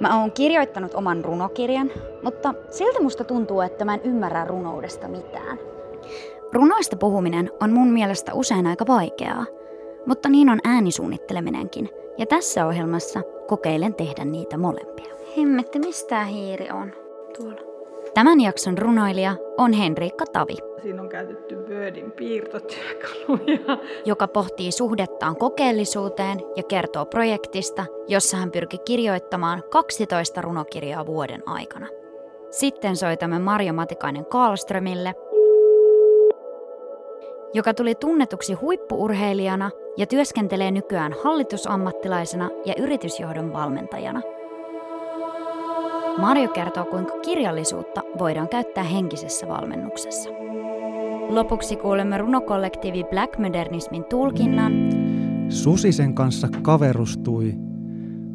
Mä oon kirjoittanut oman runokirjan, mutta silti musta tuntuu, että mä en ymmärrä runoudesta mitään. Runoista puhuminen on mun mielestä usein aika vaikeaa, mutta niin on äänisuunnitteleminenkin. Ja tässä ohjelmassa kokeilen tehdä niitä molempia. Hemmetti, mistä hiiri on? Tuolla. Tämän jakson runoilija on Henriikka Tavi. Siinä on käytetty Wordin piirtotyökaluja. Joka pohtii suhdettaan kokeellisuuteen ja kertoo projektista, jossa hän pyrki kirjoittamaan 12 runokirjaa vuoden aikana. Sitten soitamme Marjo Matikainen Karlströmille, joka tuli tunnetuksi huippuurheilijana ja työskentelee nykyään hallitusammattilaisena ja yritysjohdon valmentajana – Marjo kertoo, kuinka kirjallisuutta voidaan käyttää henkisessä valmennuksessa. Lopuksi kuulemme runokollektiivi Black Modernismin tulkinnan. Susi sen kanssa kaverustui,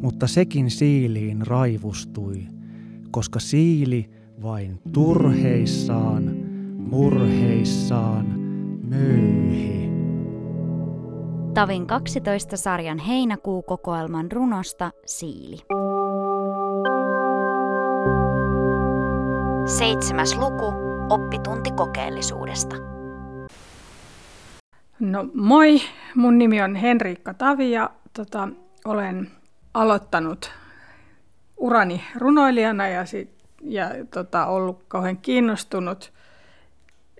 mutta sekin siiliin raivustui, koska siili vain turheissaan, murheissaan möyhi. Tavin 12 sarjan heinäkuu-kokoelman runosta Siili. Seitsemäs luku, oppitunti kokeellisuudesta. No moi, mun nimi on Henriikka Tavi ja tota, olen aloittanut urani runoilijana ja, sit, ja tota, ollut kauhean kiinnostunut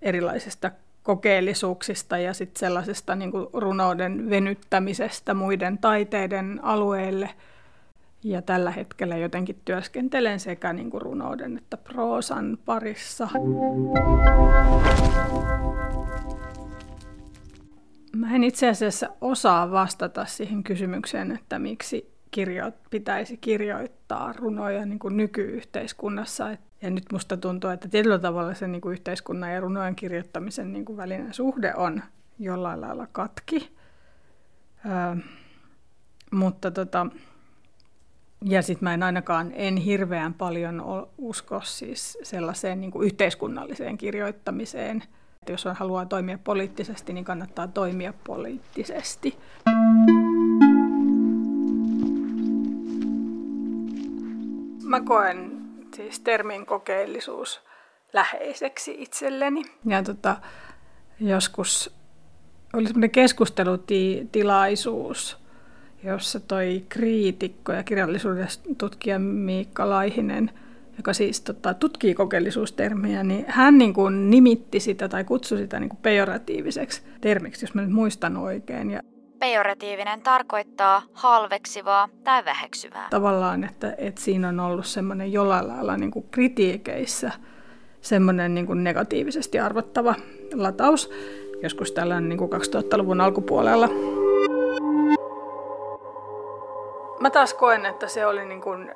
erilaisista kokeellisuuksista ja sit sellaisesta niin runouden venyttämisestä muiden taiteiden alueelle – ja tällä hetkellä jotenkin työskentelen sekä niin kuin runouden että proosan parissa. Mä en itse asiassa osaa vastata siihen kysymykseen, että miksi kirjo- pitäisi kirjoittaa runoja niin kuin nykyyhteiskunnassa. Ja nyt musta tuntuu, että tietyllä tavalla se niin kuin yhteiskunnan ja runojen kirjoittamisen niin kuin välinen suhde on jollain lailla katki. Öö, mutta tota, ja sitten mä en ainakaan, en hirveän paljon usko siis sellaiseen niin kuin yhteiskunnalliseen kirjoittamiseen. Että jos on haluaa toimia poliittisesti, niin kannattaa toimia poliittisesti. Mä koen siis termin kokeellisuus läheiseksi itselleni. Ja tota, joskus oli semmoinen keskustelutilaisuus – jossa toi kriitikko ja kirjallisuuden tutkija Miikka Laihinen, joka siis tota, tutkii kokeellisuustermiä, niin hän niin kuin nimitti sitä tai kutsui sitä niin kuin pejoratiiviseksi termiksi, jos mä nyt muistan oikein. Ja Pejoratiivinen tarkoittaa halveksivaa tai väheksyvää. Tavallaan, että, että siinä on ollut semmoinen jollain lailla niin kuin kritiikeissä semmoinen niin kuin negatiivisesti arvottava lataus, joskus tällainen niin kuin 2000-luvun alkupuolella. Mä taas koen, että se oli niin kuin,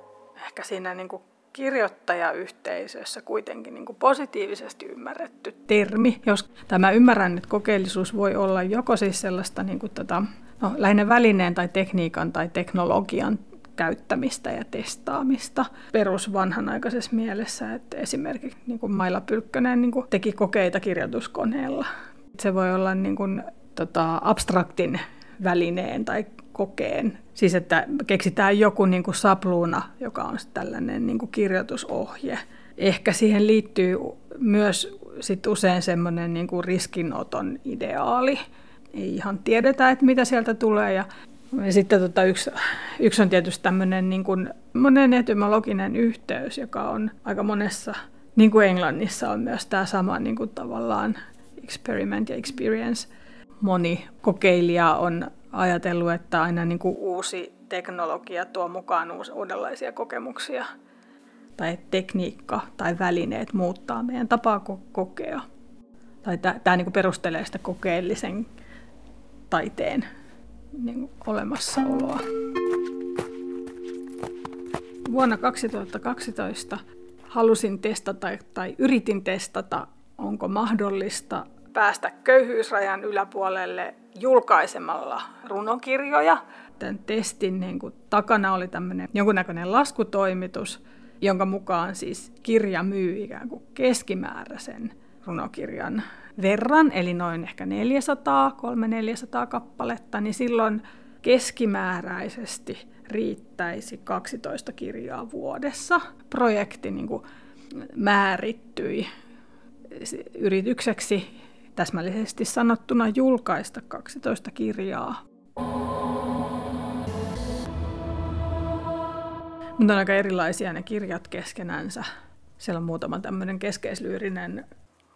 ehkä siinä niin kuin kirjoittajayhteisössä kuitenkin niin kuin positiivisesti ymmärretty termi. Jos tämä ymmärrän, että kokeellisuus voi olla joko siis sellaista niin kuin tätä, no, lähinnä välineen tai tekniikan tai teknologian käyttämistä ja testaamista perusvanhanaikaisessa mielessä, että esimerkiksi niin kuin Maila Pylkkönen niin kuin teki kokeita kirjoituskoneella. Se voi olla niin kuin, tota, abstraktin välineen tai kokeen. Siis että keksitään joku niin kuin sapluuna, joka on tällainen niin kuin kirjoitusohje. Ehkä siihen liittyy myös sit usein semmoinen niin kuin riskinoton ideaali. Ei ihan tiedetä, että mitä sieltä tulee. Ja, sitten tota yksi, yksi on tietysti tämmöinen niin kuin monen etymologinen yhteys, joka on aika monessa, niin kuin Englannissa on myös tämä sama niin kuin tavallaan experiment ja experience. Moni kokeilija on ajatellut, että aina niin kuin uusi teknologia tuo mukaan uudenlaisia kokemuksia. Tai tekniikka tai välineet muuttaa meidän tapaa kokea. Tai tämä niin perustelee sitä kokeellisen taiteen niin olemassaoloa. Vuonna 2012 halusin testata tai yritin testata, onko mahdollista päästä köyhyysrajan yläpuolelle julkaisemalla runokirjoja. Tämän testin niin kuin, takana oli tämmöinen jonkunnäköinen laskutoimitus, jonka mukaan siis kirja myy ikään kuin keskimääräisen runokirjan verran, eli noin ehkä 400, 300-400 kappaletta, niin silloin keskimääräisesti riittäisi 12 kirjaa vuodessa. Projekti niin kuin määrittyi yritykseksi täsmällisesti sanottuna julkaista 12 kirjaa. Mutta on aika erilaisia ne kirjat keskenänsä. Siellä on muutama tämmöinen keskeislyyrinen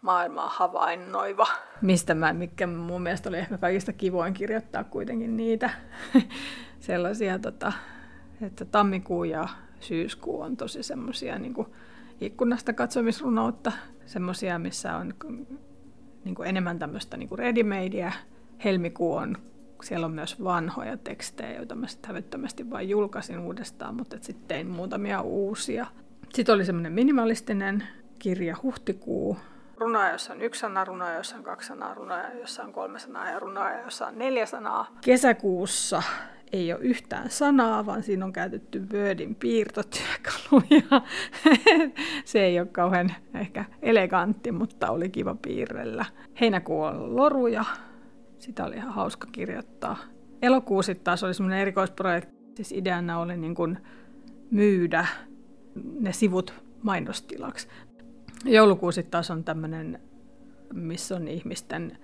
maailmaa havainnoiva, mistä mä, mikä mun mielestä oli ehkä kaikista kivoin kirjoittaa kuitenkin niitä sellaisia, tota, että tammikuu ja syyskuu on tosi semmoisia niin ikkunasta katsomisrunoutta, semmoisia, missä on niin kuin enemmän tämmöistä niin ready-madea. Helmikuu on, siellä on myös vanhoja tekstejä, joita mä sitten hävyttömästi vain julkaisin uudestaan, mutta sitten tein muutamia uusia. Sitten oli semmoinen minimalistinen kirja Huhtikuu, runoja, jossa on yksi sana, runoja, jossa on kaksi sanaa, runoja, jossa on kolme sanaa ja runoja, jossa on neljä sanaa. Kesäkuussa ei ole yhtään sanaa, vaan siinä on käytetty Wordin piirtotyökaluja. Se ei ole kauhean ehkä elegantti, mutta oli kiva piirrellä. Heinäkuu on loruja. Sitä oli ihan hauska kirjoittaa. Elokuu sitten taas oli semmoinen erikoisprojekti. Siis ideana oli niin kuin myydä ne sivut mainostilaksi. Joulukuu sitten taas on tämmöinen, missä on ihmisten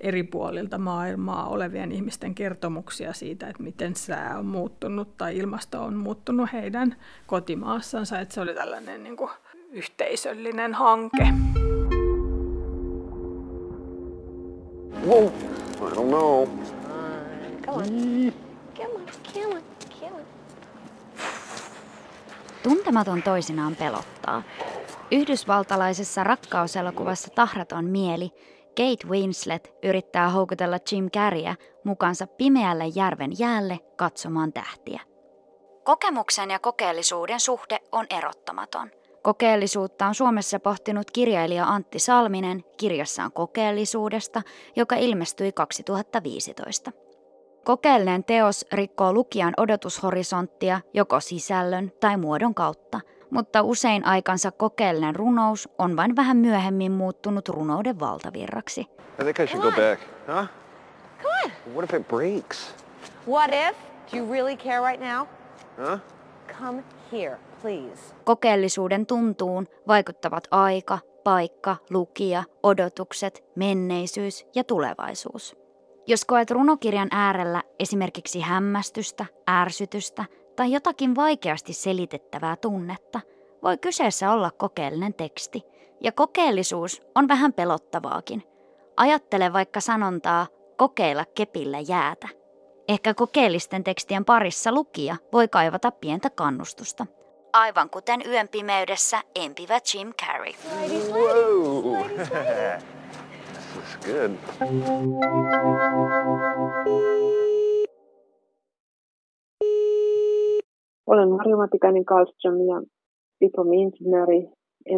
eri puolilta maailmaa olevien ihmisten kertomuksia siitä, että miten sää on muuttunut tai ilmasto on muuttunut heidän kotimaassansa. Että se oli tällainen niin kuin, yhteisöllinen hanke. Whoa, I don't know. Come on. Come on, come on, come on. Tuntematon toisinaan pelottaa. Yhdysvaltalaisessa rakkauselokuvassa Tahraton mieli Kate Winslet yrittää houkutella Jim Carreyä mukansa pimeälle järven jäälle katsomaan tähtiä. Kokemuksen ja kokeellisuuden suhde on erottamaton. Kokeellisuutta on Suomessa pohtinut kirjailija Antti Salminen kirjassaan kokeellisuudesta, joka ilmestyi 2015. Kokeellinen teos rikkoo lukijan odotushorisonttia joko sisällön tai muodon kautta – mutta usein aikansa kokeellinen runous on vain vähän myöhemmin muuttunut runouden valtavirraksi. I think I should go back. Huh? Come on. What if it breaks? What if? Do you really care right now? Huh? Come here, please. Kokeellisuuden tuntuun vaikuttavat aika, paikka, lukija, odotukset, menneisyys ja tulevaisuus. Jos koet runokirjan äärellä esimerkiksi hämmästystä, ärsytystä tai jotakin vaikeasti selitettävää tunnetta, voi kyseessä olla kokeellinen teksti. Ja kokeellisuus on vähän pelottavaakin. Ajattele vaikka sanontaa kokeilla kepillä jäätä. Ehkä kokeellisten tekstien parissa lukija voi kaivata pientä kannustusta. Aivan kuten yön pimeydessä empivä Jim Carrey. Whoa! this is good. Olen Marja Matikainen Karlström ja diplomi-insinööri,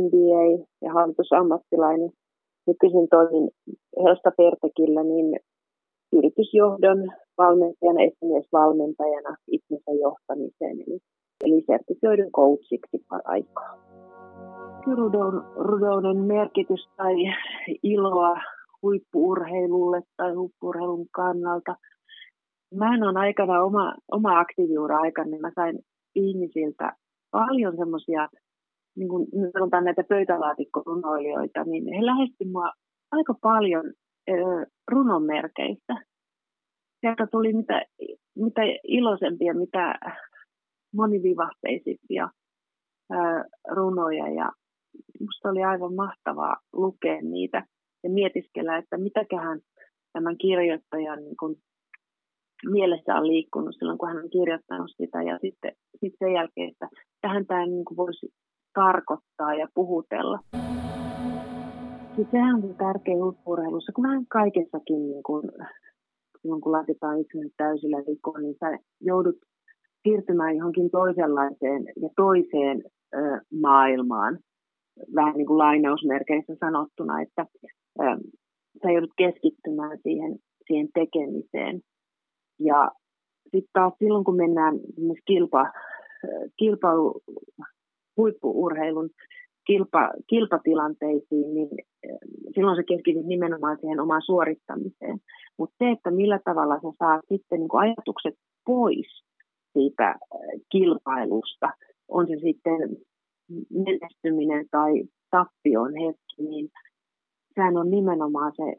MBA ja hallitusammattilainen. Nykyisin toimin Helsta Pertekillä niin yritysjohdon valmentajana, esimiesvalmentajana itsensä johtamiseen, eli, eli sertifioidun coachiksi aikaa. Rudouden merkitys tai iloa huippuurheilulle tai huippuurheilun kannalta. Mä en ole aikana oma, oma aktiiviura aikana, niin mä sain ihmisiltä paljon semmoisia, niin kuin sanotaan näitä pöytälaatikkorunoilijoita, niin he lähestyivät mua aika paljon runonmerkeistä. Sieltä tuli mitä, mitä iloisempia, mitä monivivahteisimpia runoja ja musta oli aivan mahtavaa lukea niitä ja mietiskellä, että mitäköhän tämän kirjoittajan niin kuin mielessä on liikkunut silloin, kun hän on kirjoittanut sitä. Ja sitten, sitten sen jälkeen, että tähän tämä niin kuin voisi tarkoittaa ja puhutella. Sitten sehän on tärkeä huippurheilussa, kun vähän kaikessakin, niin kuin, silloin kun laitetaan yksilön täysillä likoon, niin sä joudut siirtymään johonkin toisenlaiseen ja toiseen ö, maailmaan, vähän niin kuin lainausmerkeissä sanottuna, että ö, sä joudut keskittymään siihen, siihen tekemiseen. Ja sitten taas silloin, kun mennään kilpa, kilpailu, huippuurheilun kilpa, kilpatilanteisiin, niin silloin se keskityt nimenomaan siihen omaan suorittamiseen. Mutta se, että millä tavalla sä saat sitten niin ajatukset pois siitä kilpailusta, on se sitten menestyminen tai tappion hetki, niin sehän on nimenomaan se,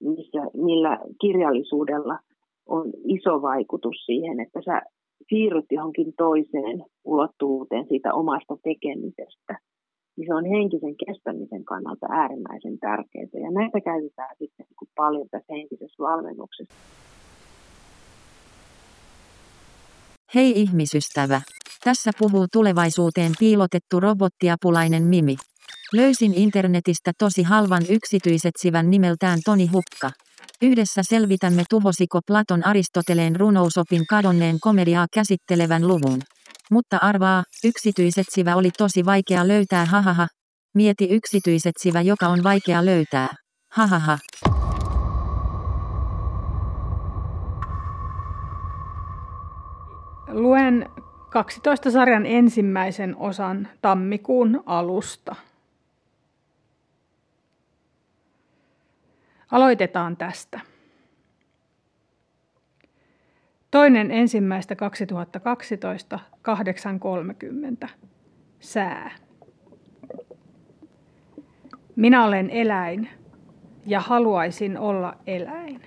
missä, millä kirjallisuudella on iso vaikutus siihen, että sä siirryt johonkin toiseen ulottuvuuteen siitä omasta tekemisestä. Niin se on henkisen kestämisen kannalta äärimmäisen tärkeää. Ja näitä käytetään sitten niin paljon tässä henkisessä valmennuksessa. Hei ihmisystävä! Tässä puhuu tulevaisuuteen piilotettu robottiapulainen Mimi. Löysin internetistä tosi halvan yksityisetsivän nimeltään Toni Hukka. Yhdessä selvitämme tuhosiko Platon Aristoteleen runousopin kadonneen komediaa käsittelevän luvun. Mutta arvaa, yksityisetsivä oli tosi vaikea löytää hahaha. Mieti yksityisetsivä joka on vaikea löytää. Hahaha. Luen 12 sarjan ensimmäisen osan tammikuun alusta. Aloitetaan tästä. Toinen ensimmäistä 2012, 8.30. Sää. Minä olen eläin ja haluaisin olla eläin.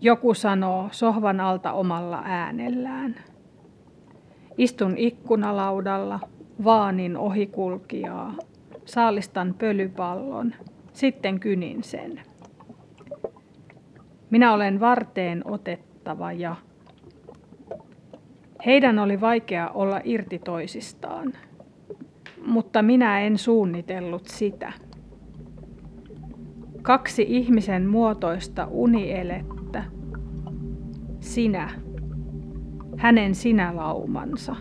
Joku sanoo sohvan alta omalla äänellään. Istun ikkunalaudalla, vaanin ohikulkijaa, saalistan pölypallon, sitten kynin sen. Minä olen varteen otettava ja heidän oli vaikea olla irti toisistaan, mutta minä en suunnitellut sitä. Kaksi ihmisen muotoista unielettä. Sinä, hänen sinälaumansa.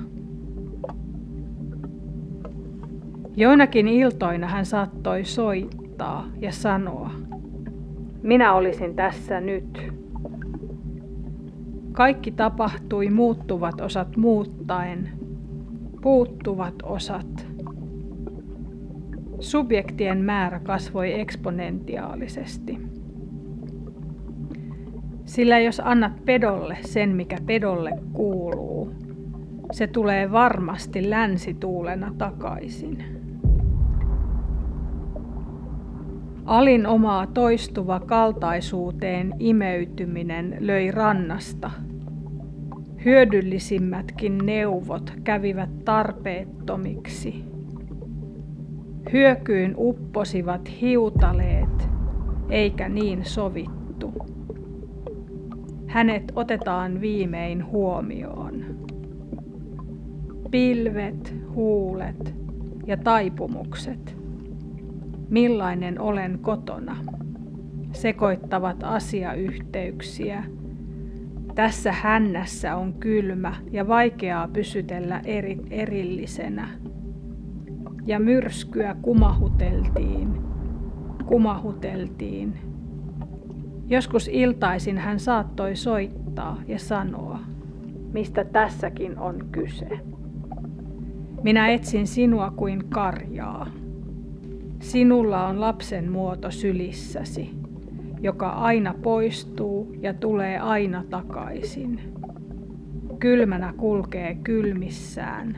Joinakin iltoina hän saattoi soittaa ja sanoa, minä olisin tässä nyt. Kaikki tapahtui muuttuvat osat muuttaen, puuttuvat osat. Subjektien määrä kasvoi eksponentiaalisesti. Sillä jos annat pedolle sen, mikä pedolle kuuluu, se tulee varmasti länsituulena takaisin. Alin omaa toistuva kaltaisuuteen imeytyminen löi rannasta. Hyödyllisimmätkin neuvot kävivät tarpeettomiksi. Hyökyyn upposivat hiutaleet, eikä niin sovittu. Hänet otetaan viimein huomioon. Pilvet, huulet ja taipumukset. Millainen olen kotona? Sekoittavat asiayhteyksiä. Tässä hännässä on kylmä ja vaikeaa pysytellä eri, erillisenä ja myrskyä kumahuteltiin, kumahuteltiin. Joskus iltaisin hän saattoi soittaa ja sanoa, mistä tässäkin on kyse. Minä etsin sinua kuin karjaa. Sinulla on lapsen muoto sylissäsi, joka aina poistuu ja tulee aina takaisin. Kylmänä kulkee kylmissään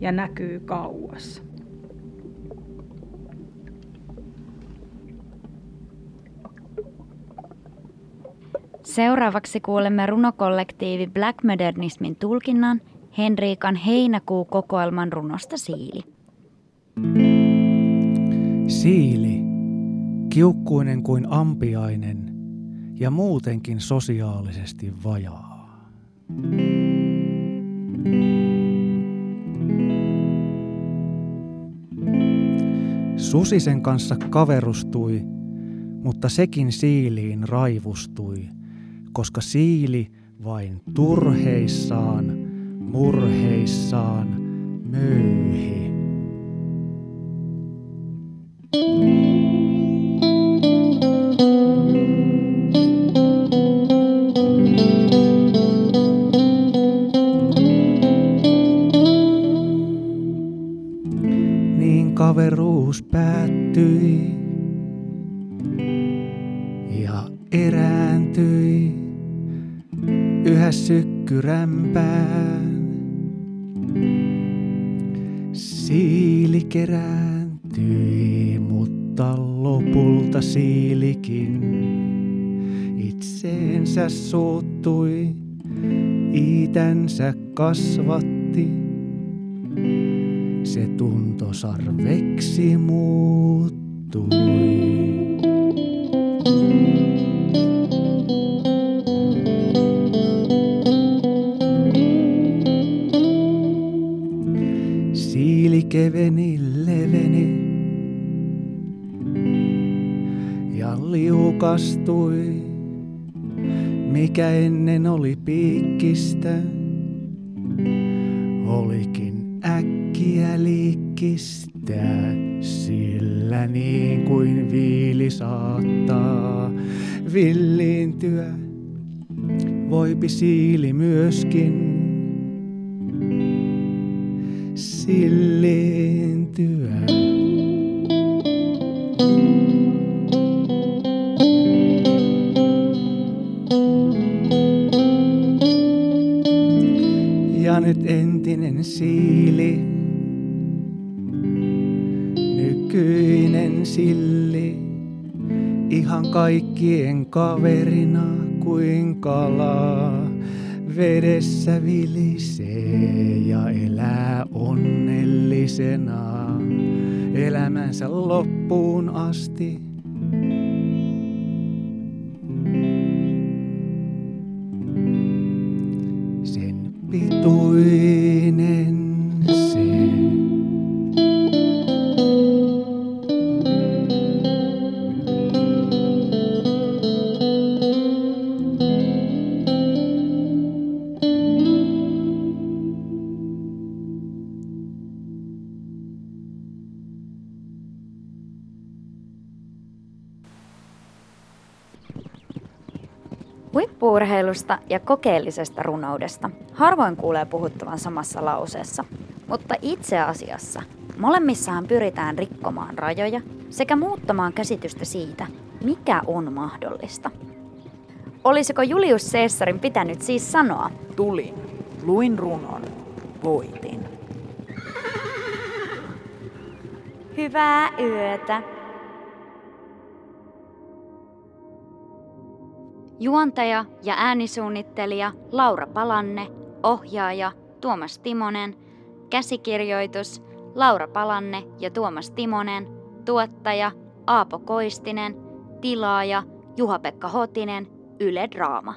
ja näkyy kauas. Seuraavaksi kuulemme runokollektiivi Black Modernismin tulkinnan Henriikan heinäkuu-kokoelman runosta Siili. Siili, kiukkuinen kuin ampiainen ja muutenkin sosiaalisesti vajaa. Susi sen kanssa kaverustui, mutta sekin siiliin raivustui, koska siili vain turheissaan, murheissaan möyhi. Sykkyrämpään. Siili kerääntyi, mutta lopulta siilikin itseensä suuttui, itänsä kasvatti. Se tunto sarveksi muuttui. Keveni leveni ja liukastui, mikä ennen oli piikkistä, olikin äkkiä liikkistä, sillä niin kuin viili saattaa villiintyä, voipi siili myöskin silliintyä. Ja nyt entinen siili, nykyinen silli, ihan kaikkien kaverina kuin kalaa vedessä vilisee ja elää onnellisena elämänsä loppuun asti. Huippuurheilusta ja kokeellisesta runoudesta harvoin kuulee puhuttavan samassa lauseessa, mutta itse asiassa molemmissahan pyritään rikkomaan rajoja sekä muuttamaan käsitystä siitä, mikä on mahdollista. Olisiko Julius Caesarin pitänyt siis sanoa, Tulin, luin runon, voitin. hyvää yötä? Juontaja ja äänisuunnittelija Laura Palanne, ohjaaja Tuomas Timonen, käsikirjoitus Laura Palanne ja Tuomas Timonen, tuottaja Aapo Koistinen, tilaaja Juha-Pekka Hotinen, Yle Draama.